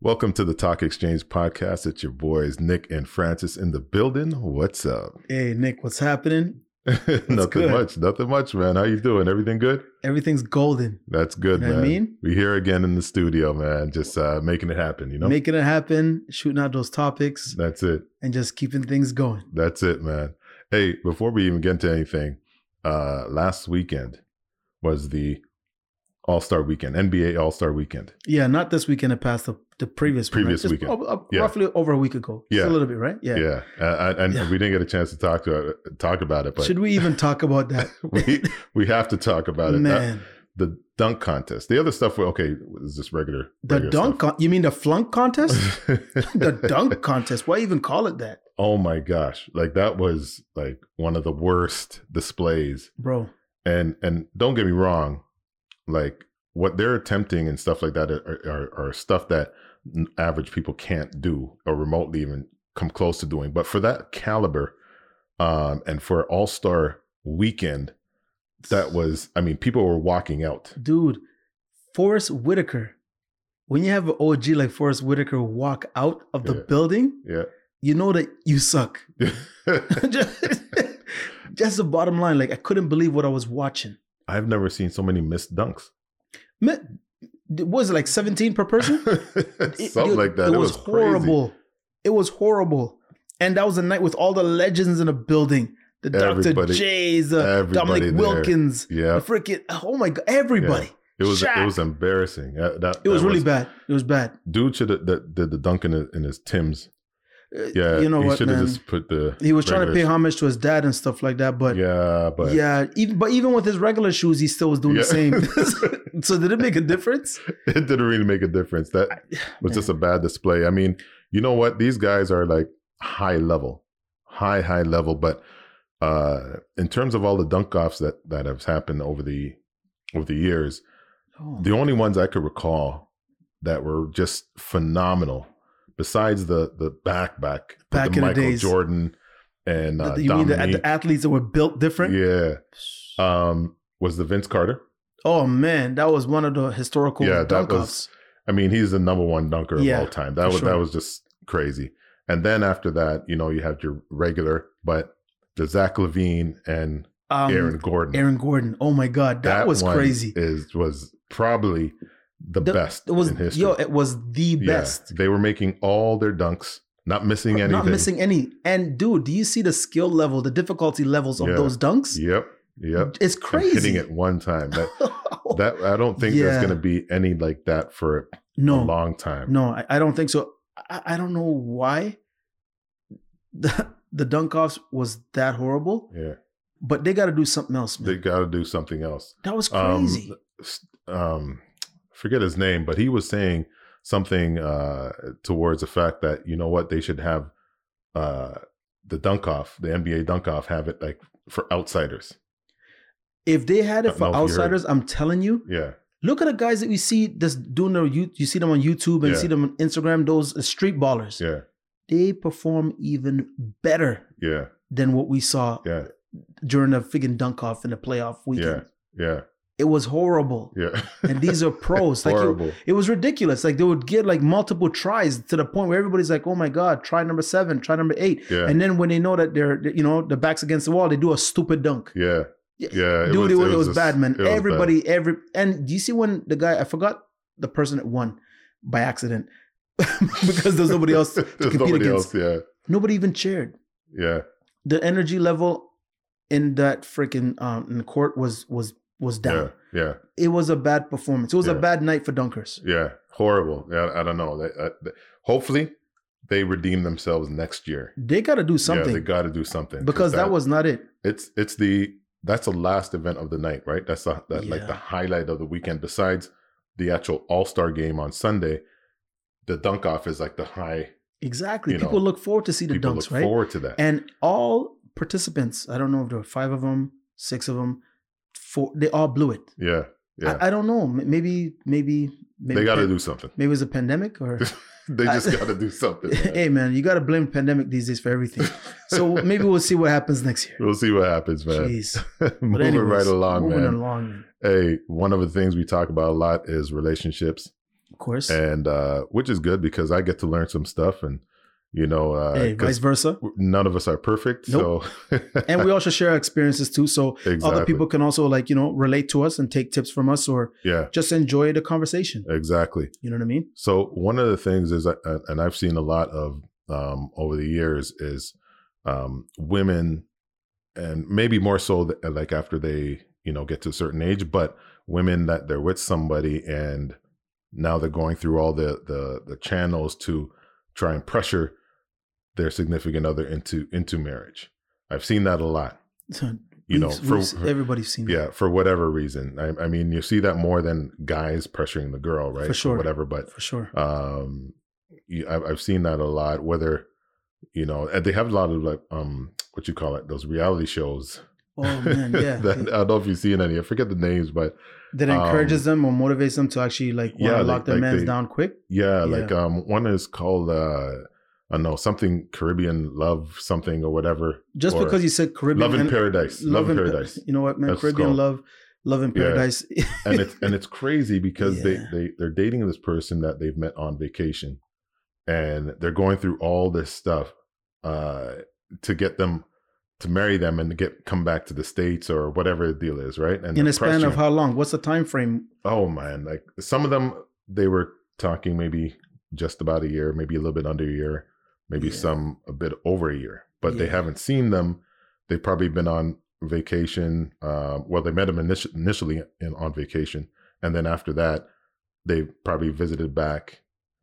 Welcome to the Talk Exchange podcast. It's your boys Nick and Francis in the building. What's up? Hey Nick, what's happening? nothing good? much. Nothing much, man. How you doing? Everything good? Everything's golden. That's good, You know man. what I mean? We here again in the studio, man. Just uh, making it happen. You know. Making it happen, shooting out those topics, That's it. and just keeping things going. That's it, man. Hey, before we even get into anything, uh, last weekend was the All Star Weekend, NBA All Star Weekend. Yeah, not this weekend. It passed the, the previous one, right? Previous Just weekend. o- o- Yeah. roughly over a week ago. Just Yeah. a little bit, right? Yeah. Yeah, uh, and Yeah. we didn't get a chance to talk to talk about it, but Should we even talk about that? we we have to talk about it. Uh, Man, the dunk contest. The other stuff, okay, is this regular. the regular dunk. Con- you mean the flunk contest? the dunk contest. Why even call it that, Oh my gosh! Like that was like one of the worst displays. bro? And and don't get me wrong, like what they're attempting and stuff like that are are, are stuff that average people can't do or remotely even come close to doing. But for that caliber, um, and for All Star Weekend, that was. I mean, people were walking out. Dude, Forest Whitaker. When you have an OG like Forest Whitaker walk out of the Yeah. building, Yeah. you know that you suck. just, just the bottom line. Like I couldn't believe what I was watching. I've never seen so many missed dunks. Was it like 17 per person? It- Something dude, like that. It, It, was, was, crazy. horrible. It was horrible. And that was a night with all the legends in the building. The Dr. J's, uh, the Dominique there. Wilkins, Yeah, the freaking oh my god, everybody. it was Shaq. it was embarrassing. That, that- It was really bad. It was bad. Dude should have did the, the dunk his, in his Tims. Yeah, you know he what, man? just put the. he was trying to pay homage to his dad and stuff like that, but Yeah, but yeah, even but even with his regular shoes, he still was doing Yeah. the same. so did it make a difference? it didn't really make a difference. That was just a bad display. I mean, you know what? These guys are like high level, high high level. But uh in terms of all the dunk offs that that have happened over the over the years, Oh, the only ones I could recall that were just phenomenal, besides the the back back, Back the in the Michael days. Jordan and uh, you mean the, the athletes that were built different? yeah, um, was the Vince Carter. Oh man, that was one of the historical Yeah, that was- I mean, he's the number one dunker of all time. That was sure. that was just crazy. And then after that, you know, you have your regular, but the Zach LaVine and Um, Aaron Gordon. Aaron Gordon. Oh my god, that, was one crazy. Is was probably the, The- best It was in history. yo, it was the Yeah, best. they were making all their dunks, not missing anything. Not missing any. And dude, do you see the skill level, the difficulty levels of Yeah. those dunks? Yep, yep. It's And crazy. hitting it one time. That that I don't think Yeah. there's going to be any like that for a no, long time. no, I, I don't think so. I, I don't know why the the dunk offs was that horrible, Yeah, but they got to do something else, man. they got to do something else. that was um, crazy. s- um, forget his name, but he was saying something uh, towards the fact that you know what they should have uh, the dunk off, the NBA dunk off, have it like for outsiders. if they had it for know if you heard. outsiders, I'm telling you, Yeah, Look at the guys that we see just doing their you you see them on YouTube and you see them on Instagram, those street ballers. yeah, They perform even better yeah, than what we saw yeah, during the freaking dunk off in the playoff weekend. yeah, It was horrible. yeah. And these are pros. like it, horrible. it was ridiculous. Like they would get like multiple tries to the point where everybody's like, oh my God, try number seven, try number eight. yeah, And then when they know that they're you know, the back's against the wall, they do a stupid dunk. yeah, yeah. Dude, it was, it was, just- bad, man. it was bad. Everybody, every and do you see when the guy I forgot the person that won by accident because there's nobody else to There's compete nobody against. else. Yeah, Nobody even cheered. yeah, The energy level in that freaking um in the court was was was down. yeah, yeah. It was a bad performance. It was a bad night for dunkers. Yeah, horrible. Yeah, I don't know. They, uh, they- hopefully, they redeem themselves next year. They got to do Yeah, something they got to do something because that, was not it. it's it's the that's the last event of the night, right? That's the that, like the highlight of the weekend. Besides the actual All Star game on Sunday, the dunk off is like the high. Exactly. People know, look forward to see the People dunks, look right? forward to that. And all participants, I don't know if there were five of them, six of them, four, they all blew it. yeah, yeah. I, I don't know. Maybe, maybe, maybe they got to do something. Maybe it was a pandemic or. They just got to do something. man. hey man, you got to blame pandemic these days for everything. So maybe we'll see what happens next year. we'll see what happens, man. Jeez. Moving anyways, right along, man. moving man. along. Hey, one of the things we talk about a lot is relationships. Of course. and uh, which is good because I get to learn some stuff, and you know, uh, hey, vice versa. none of us are perfect, Nope. so And we also share experiences too. So exactly. other people can also like, you know, relate to us and take tips from us or yeah, just enjoy the conversation. exactly. You know what I mean? So one of the things is, uh, and I've seen a lot of um, over the years, is um, women, and maybe more so th- like after they you know get to a certain age, but women that they're with somebody and now they're going through all the the the channels to try and pressure their significant other into into marriage. I've seen that a lot. You know, for- everybody's seen that. Yeah, for whatever reason. I, I mean, you see that more than guys pressuring the girl, right? For sure. whatever, but for sure. um you, I've, I've seen that a lot whether you know and they have a lot of like um what you call it those reality shows Oh man, yeah. that, i don't know if you've seen any i forget the names but that encourages um, them or motivates them to actually like yeah, to like- lock their like mans they- down quick. yeah, Yeah. like um one is called uh i know something caribbean love something or whatever Just or because you said Caribbean love in and- paradise love, in Pa- paradise You know what, man? That's Caribbean called. love, love in Yeah. paradise. and it's and it's crazy because Yeah. they they they're dating this person that they've met on vacation and they're going through all this stuff uh to get them to marry them and to get come back to the states or whatever the deal is right and in a span of how long? What's the time frame? oh man like some of them they were talking maybe just about a year maybe a little bit under a year maybe Yeah. some a bit over a year but they haven't seen them they've probably been on vacation uh, well they met them initi- initially in, on vacation and then after that they probably visited back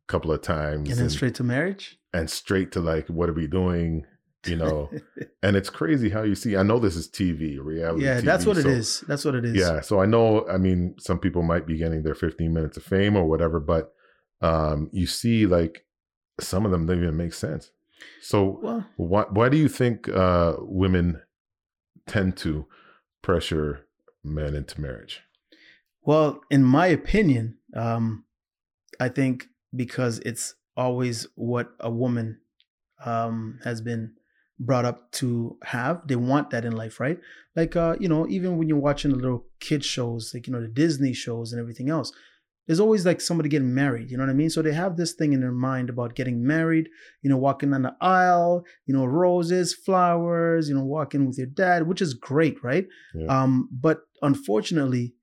a couple of times And then and, straight to marriage? and straight to like what are we doing you know and it's crazy how you see i know this is tv reality yeah, TV, that's what it so- is. That's what it is. yeah, so I know. I mean, some people might be getting their 15 minutes of fame or whatever, but um, you see, like some of them don't even make sense. So Well, why why do you think uh, women tend to pressure men into marriage? well, in my opinion, um, I think because it's always what a woman um, has been brought up to have. They want that in life, right? Like, uh, you know, even when you're watching the little kid shows, like you know, the Disney shows and everything else, there's always like somebody getting married. You know what I mean? So they have this thing in their mind about getting married. You know, walking down the aisle. You know, roses, flowers. You know, walking with your dad, which is great, right? Yeah. Um, but unfortunately,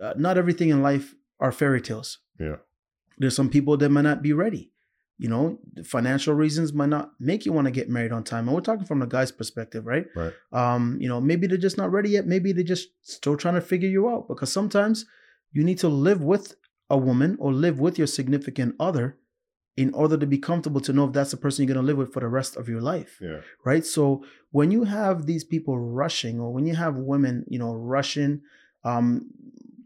uh, not everything in life are fairy tales. Yeah. There's some people that might not be ready. You know, financial reasons might not make you want to get married on time. And we're talking from the guy's perspective, right? Right. Um, you know, maybe they're just not ready yet. Maybe they're just still trying to figure you out because sometimes you need to live with a woman or live with your significant other in order to be comfortable to know if that's the person you're going to live with for the rest of your life Yeah, right? So when you have these people rushing or when you have women you know rushing um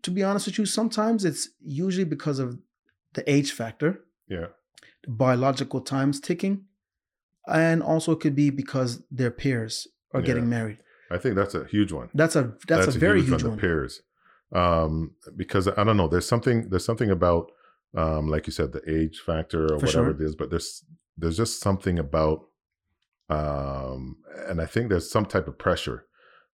to be honest with you sometimes it's usually because of the age factor yeah, the biological times ticking and also it could be because their peers are Yeah. getting married. I think that's a huge one. that's a that's, a, very huge, the one. peers um because i don't know there's something there's something about um like you said the age factor or For whatever sure. it is but there's there's just something about um and i think there's some type of pressure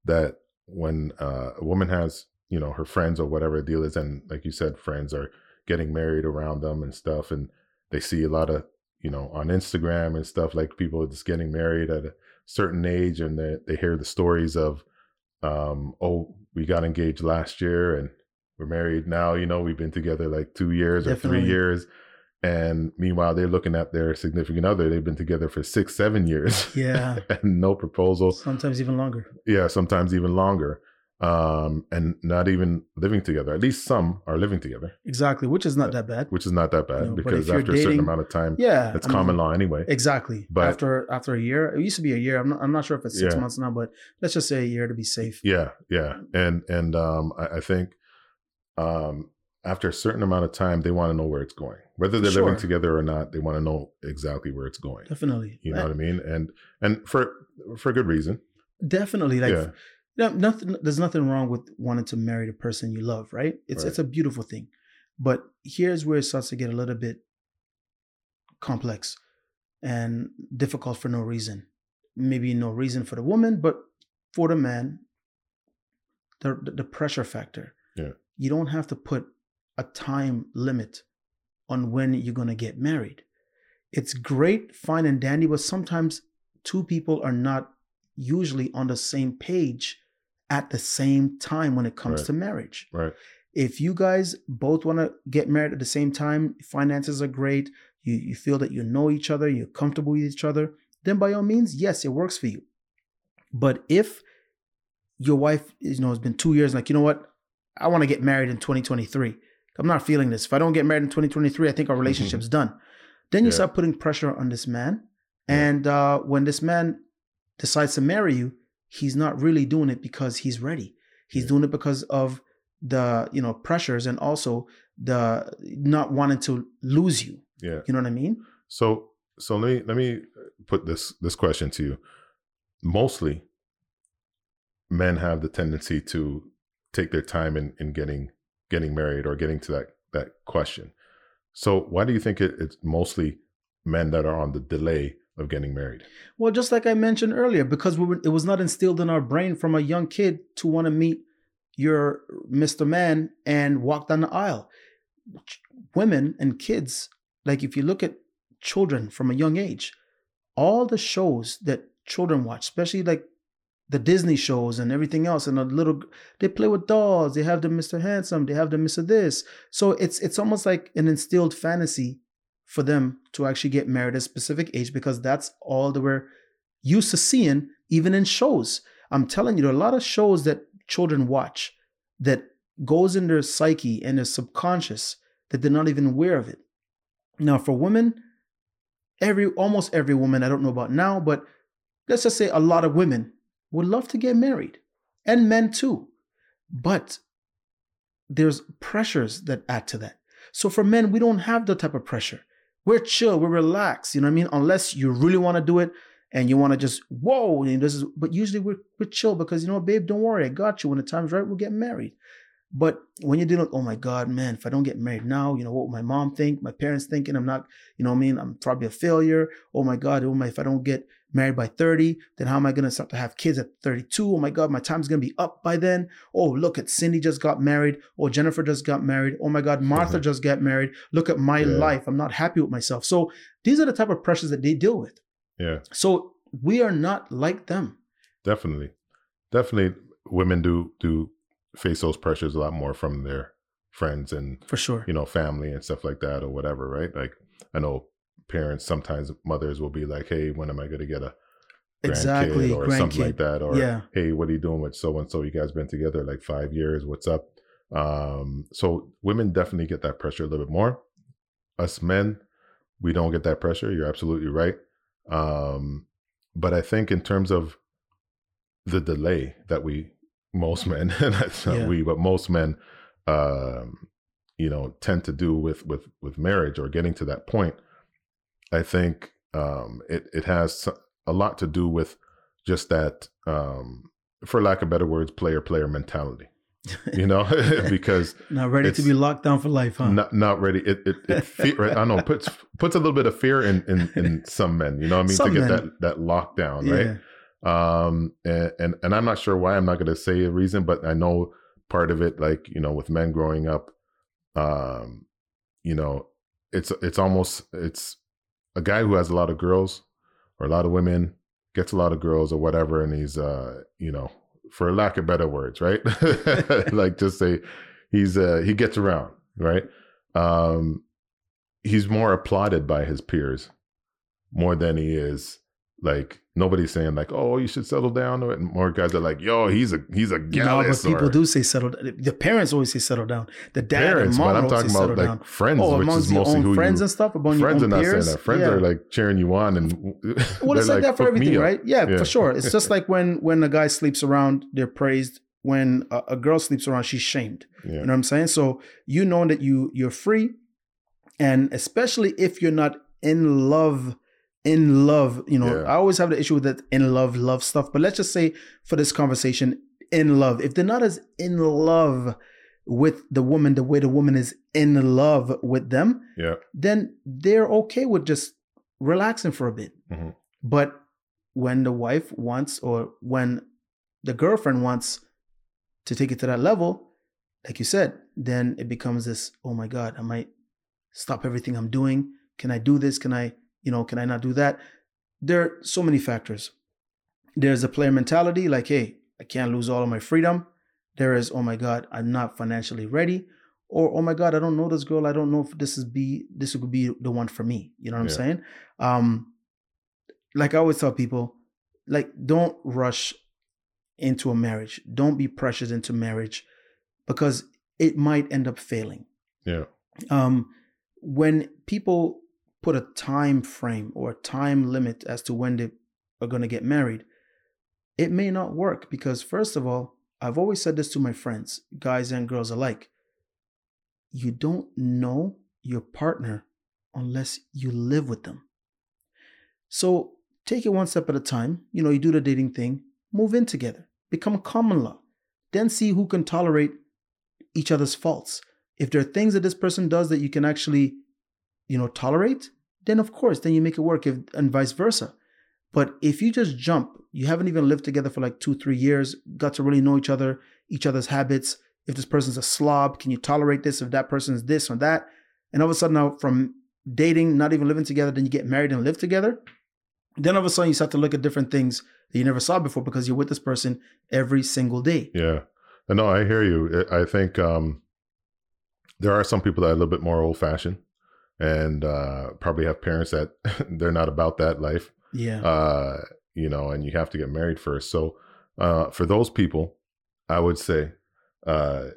that when uh, a woman has you know her friends or whatever the deal is and like you said friends are getting married around them and stuff and they see a lot of you know on instagram and stuff like people just getting married at a certain age and they, they hear the stories of um oh we got engaged last year and we're married now you know we've been together like two years or three years and meanwhile they're looking at their significant other they've been together for six seven years yeah. and no proposal. Sometimes even longer. Yeah sometimes even longer um and not even living together at least some are living together exactly which is not that bad which is not that bad You know, because after a certain amount of time yeah it's I mean, common law anyway exactly But- after after a year it used to be a year i'm not, I'm not sure if it's six Yeah. months now but let's just say a year to be safe Yeah, yeah, and and um, I, I think um, after a certain amount of time, they want to know where it's going, whether they're living together or not. They want to know exactly where it's going. definitely You know what I mean? And and for for good reason. definitely like yeah, no, nothing there's nothing wrong with wanting to marry the person you love right it's Right. it's a beautiful thing but here's where it starts to get a little bit complex and difficult for no reason maybe no reason for the woman but for the man the the, pressure factor Yeah. you don't have to put a time limit on when you're going to get married. It's great, fine, and dandy, but sometimes two people are not usually on the same page at the same time when it comes Right. to marriage. Right. If you guys both want to get married at the same time, finances are great, you, you feel that you know each other, you're comfortable with each other, then by all means, yes, it works for you. But if your wife, you know, has been two years, like, you know what, I want to get married in 2023. I'm not feeling this. If I don't get married in 2023, I think our relationship's done. Then you Yeah. start putting pressure on this man. Yeah. And uh, when this man decides to marry you, he's not really doing it because he's ready. He's doing it because of the, you know, pressures and also the not wanting to lose you. Yeah. You know what I mean? So so let me let me put this this question to you. Mostly men have the tendency to take their time in, in getting getting married or getting to that that question. So why do you think it, it's mostly men that are on the delay of getting married? Well, just like I mentioned earlier, because we were, it was not instilled in our brain from a young kid to want to meet your Mr. Man and walk down the aisle. Women and kids, like if you look at children from a young age, all the shows that children watch, especially like the Disney shows and everything else, and a little they play with dolls, they have the Mr. Handsome, they have the Mr. This. So it's it's almost like an instilled fantasy for them to actually get married at a specific age because that's all they were used to seeing, even in shows. I'm telling you, there are a lot of shows that children watch that goes in their psyche and their subconscious that they're not even aware of it. Now, for women, every almost every woman, I don't know about now, but let's just say a lot of women would love to get married, and men too. But there's pressures that add to that. So for men, we don't have that type of pressure. We're chill, we're relaxed. You know what I mean? Unless you really want to do it and you want to just whoa, and this is. But usually we're we're chill because you know, babe, don't worry, I got you. When the time's right, we'll get married. But when you're dealing, with, oh my God, man, if I don't get married now, you know what will my mom think, my parents thinking, I'm not, you know what I mean? I'm probably a failure. Oh my God, oh my, if I don't get married by 30, then how am I gonna start to have kids at 32? Oh my God, my time's gonna be up by then. Oh, look at Cindy just got married. Oh, Jennifer just got married. Oh my God, Martha Mhm. just got married. Look at my Yeah. life. I'm not happy with myself. So these are the type of pressures that they deal with. Yeah, So we are not like them. definitely. Definitely women do do face those pressures a lot more from their friends and For sure. you know, family and stuff like that or whatever, right? Like I know parents sometimes mothers will be like, Hey, when am I gonna get a grandkid Exactly. or something like that? Or Yeah. hey, what are you doing with so and so? You guys been together like five years, what's up? Um, so women definitely get that pressure a little bit more. Us men, we don't get that pressure. You're absolutely right. Um, but I think in terms of the delay that we most men, that's not Yeah. we, but most men um, you know, tend to do with with with marriage or getting to that point, I think um it it has a lot to do with just that um for lack of better words, player player mentality. You know, because Not ready to be locked down for life, huh? not not ready. It it, it fe- I don't know puts puts a little bit of fear in in, in some men. You know what I mean Some to get men. that that lockdown right. Um and, and and I'm not sure why. I'm not going to say a reason, but I know part of it, like you know, with men growing up, um, you know, it's it's almost it's a guy who has a lot of girls or a lot of women gets a lot of girls or whatever, and he's uh you know, for lack of better words, right? like just say he's uh he gets around, right? Um he's more applauded by his peers more than he is like nobody's saying like oh you should settle down or more guys are like yo he's a he's a No, but people or do say settle down. The parents always say settle down. The dad parents and mom but i'm talking about like down. friends Oh, which is mostly who friends you and stuff, among friends your are own not peers. saying that friends yeah. are like cheering you on and Well, it's like, that for everything, right? Yeah, Yeah. for sure. It's just like when when a guy sleeps around, they're praised. When a, a girl sleeps around, she's shamed. yeah You know what I'm saying? So you know that you you're free, and especially if you're not in love, in love. You know, Yeah. I always have the issue with that in love, love stuff. But let's just say for this conversation, in love. If they're not as in love with the woman the way the woman is in love with them, yeah then they're okay with just relaxing for a bit. Mhm. But when the wife wants, or when the girlfriend wants to take it to that level, like you said, then it becomes this oh my God, I might stop everything I'm doing? Can I do this? Can I, you know, can I not do that? There are so many factors. There's a player mentality like, hey, I can't lose all of my freedom. There is, oh my God, I'm not financially ready. Or, oh my God, I don't know this girl. I don't know if this is be this would be the one for me. You know what I'm saying? Um, like I always tell people, like don't rush into a marriage. Don't be pressured into marriage because it might end up failing. Yeah. Um, when people put a time frame or a time limit as to when they are going to get married, it may not work because, first of all, I've always said this to my friends, guys and girls alike. You don't know your partner unless you live with them. So take it one step at a time. You know, you do the dating thing, move in together, become a common law, then see who can tolerate each other's faults. If there are things that this person does that you can actually, you know, tolerate, then of course, then you make it work, if, and vice versa. But if you just jump, you haven't even lived together for like two, three years, got to really know each other, each other's habits. If this person's a slob, can you tolerate this? If that person's this or that, and all of a sudden now from dating, not even living together, then you get married and live together, then all of a sudden you start to look at different things that you never saw before because you're with this person every single day. Yeah. No, I hear you. I I think um, there are some people that are a little bit more old fashioned and uh, probably have parents that they're not about that life. Yeah. Uh, you know, and you have to get married first. So uh, for those people, I would say uh,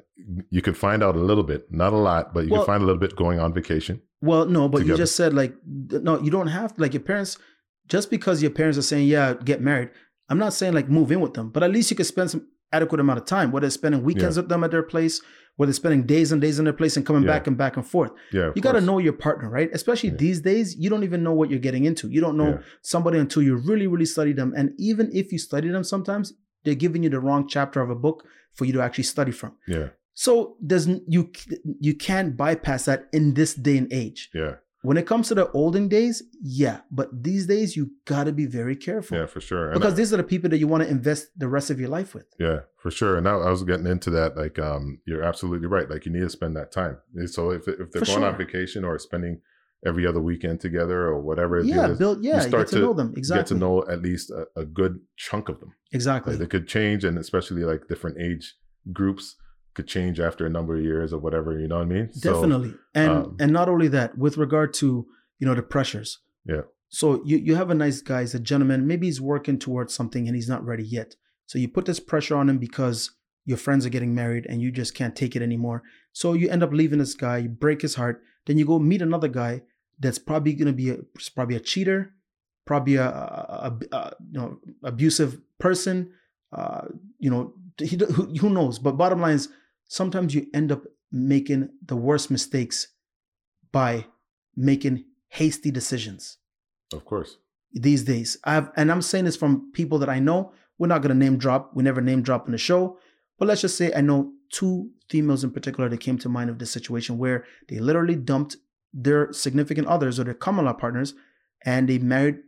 you can find out a little bit, not a lot, but you Well- can find a little bit going on vacation. Well, no, but you just said like no, you don't have like your parents. Just because your parents are saying yeah, get married, I'm not saying like move in with them, but at least you could spend some adequate amount of time. Whether it's spending weekends with them at their place, whether it's spending days and days in their place and coming Yeah. back and back and forth. Yeah, You got to know your partner, right? Especially Yeah. these days, you don't even know what you're getting into. You don't know Yeah. somebody until you really, really study them. And even if you study them, sometimes they're giving you the wrong chapter of a book for you to actually study from. Yeah, So there's you you can't bypass that in this day and age. yeah, When it comes to the olden days, yeah, but these days you got to be very careful yeah, for sure. And because I- these are the people that you want to invest the rest of your life with. Yeah, for sure. And I, I was getting into that. Like, um, you're absolutely right. Like, you need to spend that time. So if if they're For going on vacation or spending every other weekend together or whatever it is, Yeah, build. Yeah, you start get to, to know them exactly. get to know at least a, a good chunk of them. exactly. Like, they could change, and especially like different age groups could change after a number of years or whatever. You know what I mean? So, Definitely. And um, and not only that, with regard to, you know, the pressures. Yeah. So you you have a nice guy, he's a gentleman, maybe he's working towards something and he's not ready yet. So you put this pressure on him because your friends are getting married and you just can't take it anymore. So you end up leaving this guy, you break his heart, then you go meet another guy that's probably going to be a, probably a cheater, probably a, a, a- a, you know abusive person, uh, you know, he, who, who knows? But bottom line is, sometimes you end up making the worst mistakes by making hasty decisions of course. these days. I've and I'm saying this from people that I know. We're not gonna name drop. We never name drop in the show. But let's just say I know two females in particular that came to mind of this situation where they literally dumped their significant others or their common law partners and they married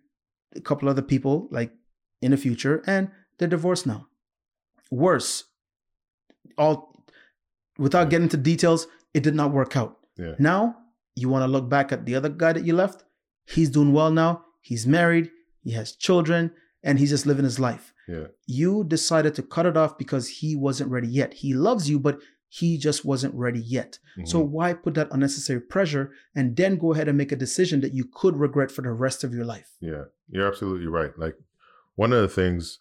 a couple other people like in the future and they're divorced now. Worse, all without getting into details, it did not work out. Yeah. Now you want to look back at the other guy that you left. He's doing well now. He's married. He has children, and he's just living his life. Yeah. You decided to cut it off because he wasn't ready yet. He loves you, but he just wasn't ready yet. So Mhm. why put that unnecessary pressure and then go ahead and make a decision that you could regret for the rest of your life? Yeah, you're absolutely right. Like one of the things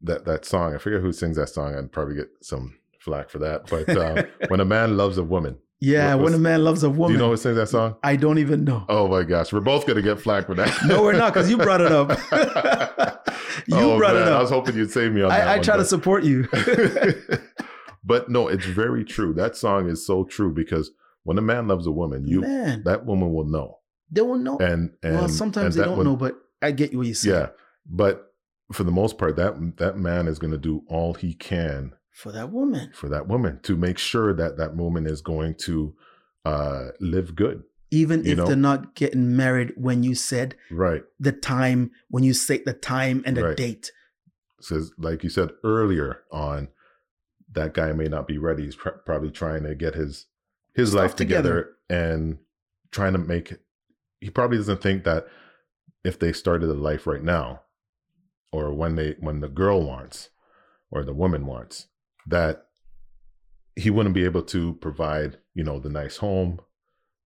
that that song, I forget who sings that song. I'd probably get some flack for that. But um, when a man loves a woman, Yeah, What when a man loves a woman, you know who sings that song? I don't even know. Oh my gosh, we're both gonna get flack for that. No, we're not because you brought it up. you Oh, brought it up. I was hoping you'd save me on that. I, I one, try to support you. but no, it's very true. That song is so true because when a man loves a woman, you man, that woman will know. they don't know. And and well, sometimes and they don't would- know, but I get what you say. Yeah, but for the most part, that that man is going to do all he can For that woman, for that woman to make sure that that woman is going to uh, live good. even if know? they're not getting married when you said Right. the time, when you say the time and the Right. date. Says like you said earlier on, that guy may not be ready. He's pr- probably trying to get his his Stuff life together, and trying to make he probably doesn't think that if they started a life right now or when they when the girl wants or the woman wants that he wouldn't be able to provide you know the nice home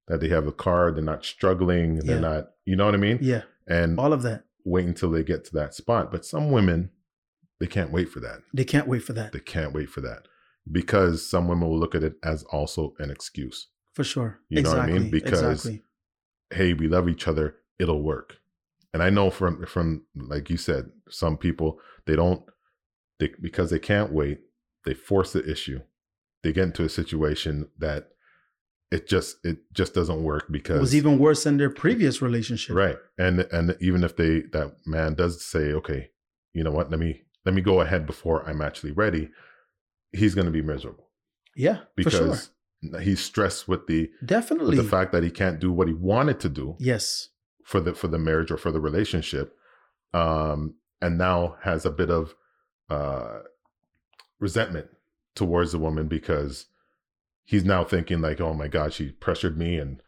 that they have a car they're not struggling they're not you know what i mean Yeah. and All of that. wait until they get to that spot but some women they can't wait for that They can't wait for that. they can't wait for that because some women will look at it as also an excuse For sure. You know what I mean? Because- exactly. hey we love each other it'll work and i know from from like you said some people they don't they because they can't wait they force the issue they get into a situation that it just it just doesn't work because it was even worse than their previous relationship. right and and even if they that man does say okay you know what let me let me go ahead before i'm actually ready he's going to be miserable Yeah. for sure. because he's stressed with the Definitely. with the fact that he can't do what he wanted to do yes. for the for the marriage or for the relationship um and now has a bit of uh resentment towards the woman because he's now thinking like oh my god she pressured me and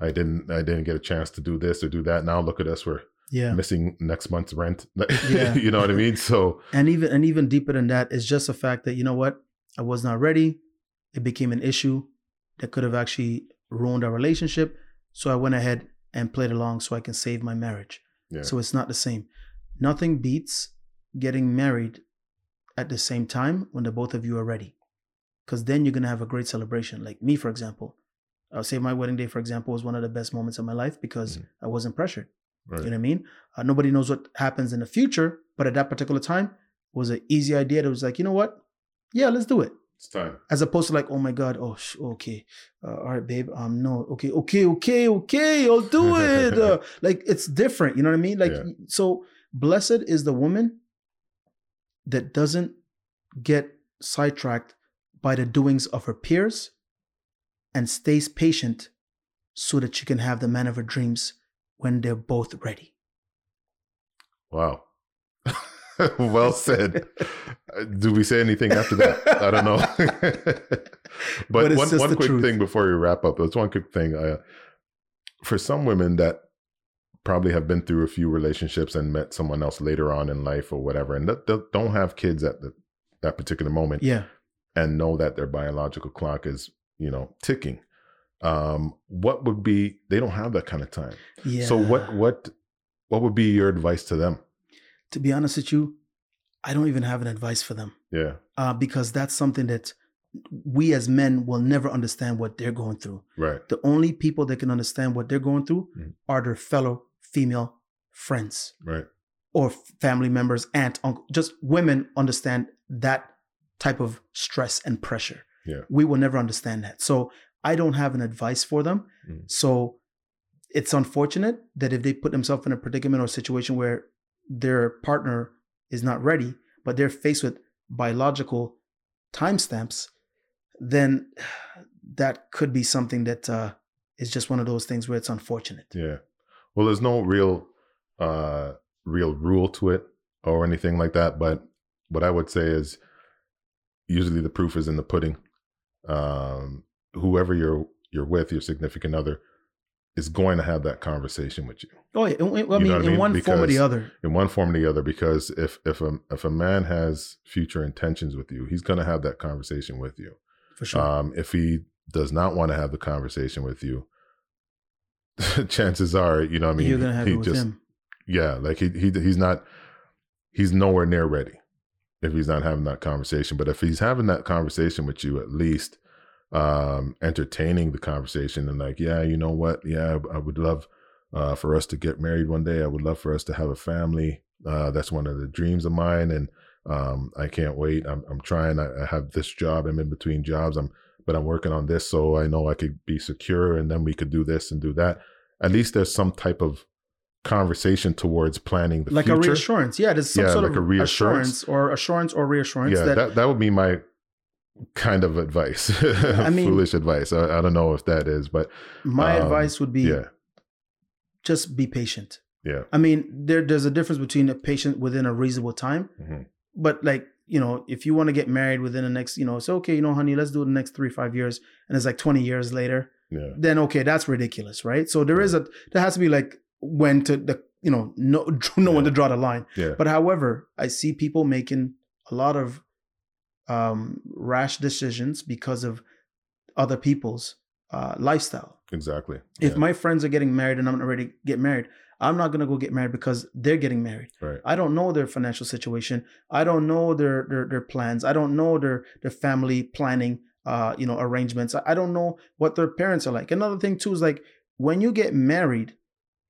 i didn't i didn't get a chance to do this or do that now look at us we're Yeah. missing next month's rent Yeah. you know what i mean so And even and even deeper than that is just the fact that you know what I was not ready. It became an issue that could have actually ruined our relationship. So I went ahead and played along so I can save my marriage. yeah So it's not the same. Nothing beats getting married at the same time when the both of you are ready, because then you're gonna have a great celebration. Like me, for example, I'll say my wedding day, for example, was one of the best moments of my life because Mhm. I wasn't pressured. right. You know what I mean? Uh, nobody knows what happens in the future, but at that particular time, it was an easy idea. That was like, you know what? Yeah, let's do it. it's time As opposed to like, oh my god, oh sh- okay, uh, all right, babe, um, no, okay, okay, okay, okay, I'll do it. Uh, like it's different. You know what I mean? Like Yeah. so, blessed is the woman that doesn't get sidetracked by the doings of her peers and stays patient so that she can have the man of her dreams when they're both ready. wow. Well said. Do we say anything after that? I don't know. But, But one, one quick truth. thing before we wrap up. There's one quick thing uh, for some women that probably have been through a few relationships and met someone else later on in life or whatever and that, that don't have kids at the, that particular moment Yeah. and know that their biological clock is you know ticking um what would be they don't have that kind of time Yeah. so what what what would be your advice to them to be honest with you, I don't even have an advice for them yeah uh, because that's something that we as men will never understand what they're going through. right The only people that can understand what they're going through Mhm. are their fellow female friends right or family members, aunt, uncle. Just women understand that type of stress and pressure. Yeah. We will never understand that. So I don't have an advice for them. Mhm. So it's unfortunate that if they put themselves in a predicament or situation where their partner is not ready, but they're faced with biological timestamps, then that could be something that uh, is just one of those things where it's unfortunate. Yeah. Well, there's no real uh real rule to it or anything like that, but what I would say is usually the proof is in the pudding. Um whoever you're you're with, your significant other is going to have that conversation with you Oh yeah, I mean, You know what I in mean? one form or the other. in one form or the other because if if a if a man has future intentions with you, he's going to have that conversation with you. For sure. Um, if he does not want to have the conversation with you, chances are, you know, what I mean, You're gonna have he it with just, him. yeah, like he he he's not, he's nowhere near ready if he's not having that conversation. But if he's having that conversation with you, at least um entertaining the conversation and like, yeah, you know what, yeah, I would love uh, for us to get married one day. I would love for us to have a family. Uh, that's one of the dreams of mine, and um, I can't wait. I'm, I'm trying. I, I have this job. I'm in between jobs. I'm, but I'm working on this, so I know I could be secure, and then we could do this and do that. At least there's some type of conversation towards planning the like future. a reassurance. Yeah, there's some Yeah, sort like of a reassurance. or assurance or reassurance yeah, that, that, that would be my kind of advice. I mean- Foolish advice. I, I don't know if that is, but my um, advice would be yeah, just be patient. yeah, I mean, there there's a difference between a patient within a reasonable time, Mhm. but like you know, if you want to get married within the next, you know, it's okay, you know, honey, let's do it the next three five years, and it's like twenty years later, Yeah. then okay, that's ridiculous, right? So there is a there has to be like when to the you know no when Yeah. to draw the line. Yeah. But however, I see people making a lot of um, rash decisions because of other people's uh, lifestyle. Exactly. If Yeah. my friends are getting married and I'm not ready to get married, I'm not gonna go get married because they're getting married. right. I don't know their financial situation. I don't know their their, their plans. I don't know their their family planning, uh, you know, arrangements. I don't know what their parents are like. Another thing too is like when you get married,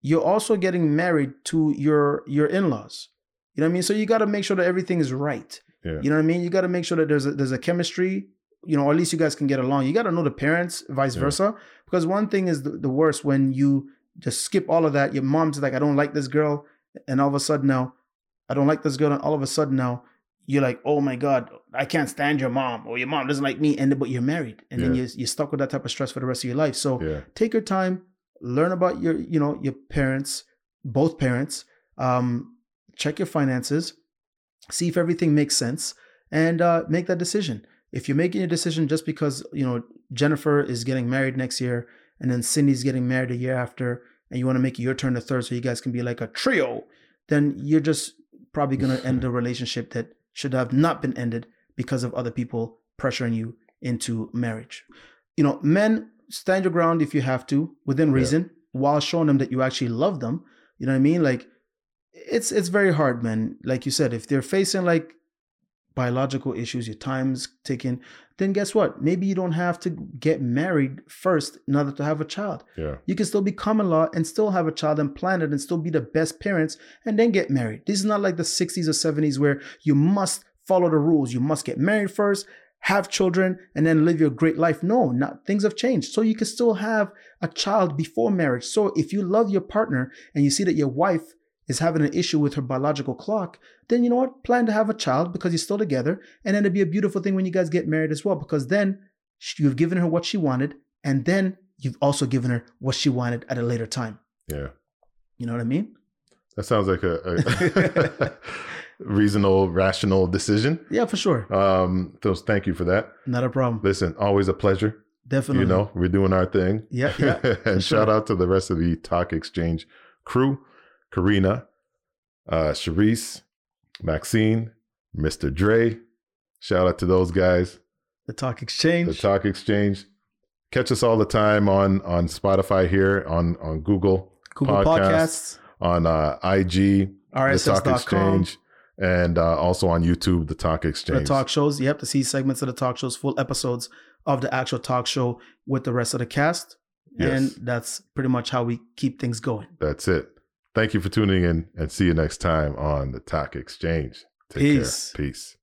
you're also getting married to your your in-laws. You know what I mean? So you got to make sure that everything is right. Yeah. You know what I mean? You got to make sure that there's a, there's a chemistry. You know, or at least you guys can get along. You got to know the parents, vice Yeah. versa. Because one thing is the, the worst when you just skip all of that. Your mom's like, I don't like this girl, and all of a sudden now, I don't like this girl, and all of a sudden now, you're like, oh my god, I can't stand your mom, or your mom doesn't like me, and but you're married, and then you're, you're stuck with that type of stress for the rest of your life. So Yeah. take your time, learn about your, you know, your parents, both parents, um, check your finances, see if everything makes sense, and uh, make that decision. If you're making a decision just because you know Jennifer is getting married next year, and then Cindy's getting married a year after, and you want to make it your turn to third, so you guys can be like a trio, then you're just probably gonna end a relationship that should have not been ended because of other people pressuring you into marriage. You know, men stand your ground if you have to within Yeah. reason while showing them that you actually love them. You know what I mean? Like it's it's very hard, man. Like you said, if they're facing like biological issues, your time's ticking, then guess what? Maybe you don't have to get married first in order to have a child. Yeah. You can still be common law and still have a child and plan it and still be the best parents and then get married. This is not like the 60s or 70s where you must follow the rules. You must get married first, have children, and then live your great life. No, not things have changed. So you can still have a child before marriage. So if you love your partner and you see that your wife is having an issue with her biological clock, then you know what? Plan to have a child because you're still together. And then it'd be a beautiful thing when you guys get married as well, because then you've given her what she wanted, and then you've also given her what she wanted at a later time. Yeah. You know what I mean? That sounds like a, a reasonable, rational decision. Yeah, for sure. Um, so thank you for that. Not a problem. Listen, always a pleasure. Definitely. You know, we're doing our thing. Yeah, yeah. and sure. shout out to the rest of the Talk Exchange crew, Karina, uh, Sharice, Maxine, Mr. Dre. Shout out to those guys. The Talk Exchange. The Talk Exchange. Catch us all the time on on Spotify here, on on Google, Google Podcasts. Podcasts. on uh, IG, the Talk. Exchange, and uh, also on YouTube, the Talk Exchange. The talk shows. You have to see segments of the talk shows, full episodes of the actual talk show with the rest of the cast. Yes. And that's pretty much how we keep things going. That's it. Thank you for tuning in, and see you next time on the Talk Exchange. Take Peace. care. Peace.